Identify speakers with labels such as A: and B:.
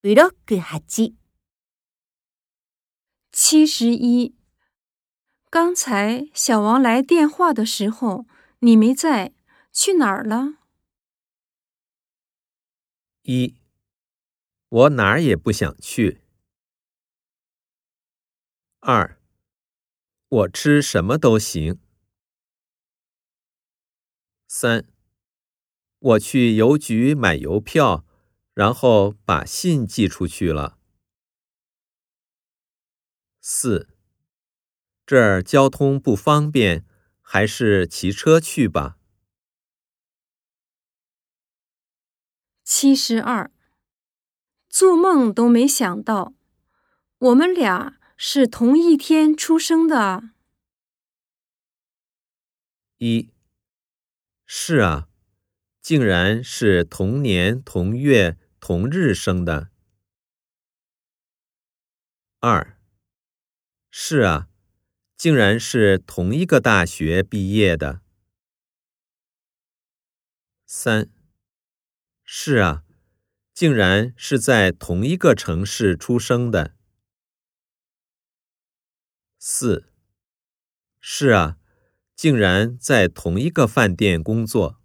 A: ブロック8。
B: 七十一。刚才小王来电话的时候，你没在，去哪儿了？
C: 一，我哪儿也不想去。二，我吃什么都行。三，我去邮局买邮票， 然后把信寄出去了。四，这儿交通不方便，还是骑车去吧。
B: 七十二，做梦都没想到，我们俩是同一天出生的。
C: 一，是啊，竟然是同年同月同日生的。二，是啊，竟然是同一个大学毕业的。三。是啊，竟然是在同一个城市出生的。四，是啊，竟然在同一个饭店工作。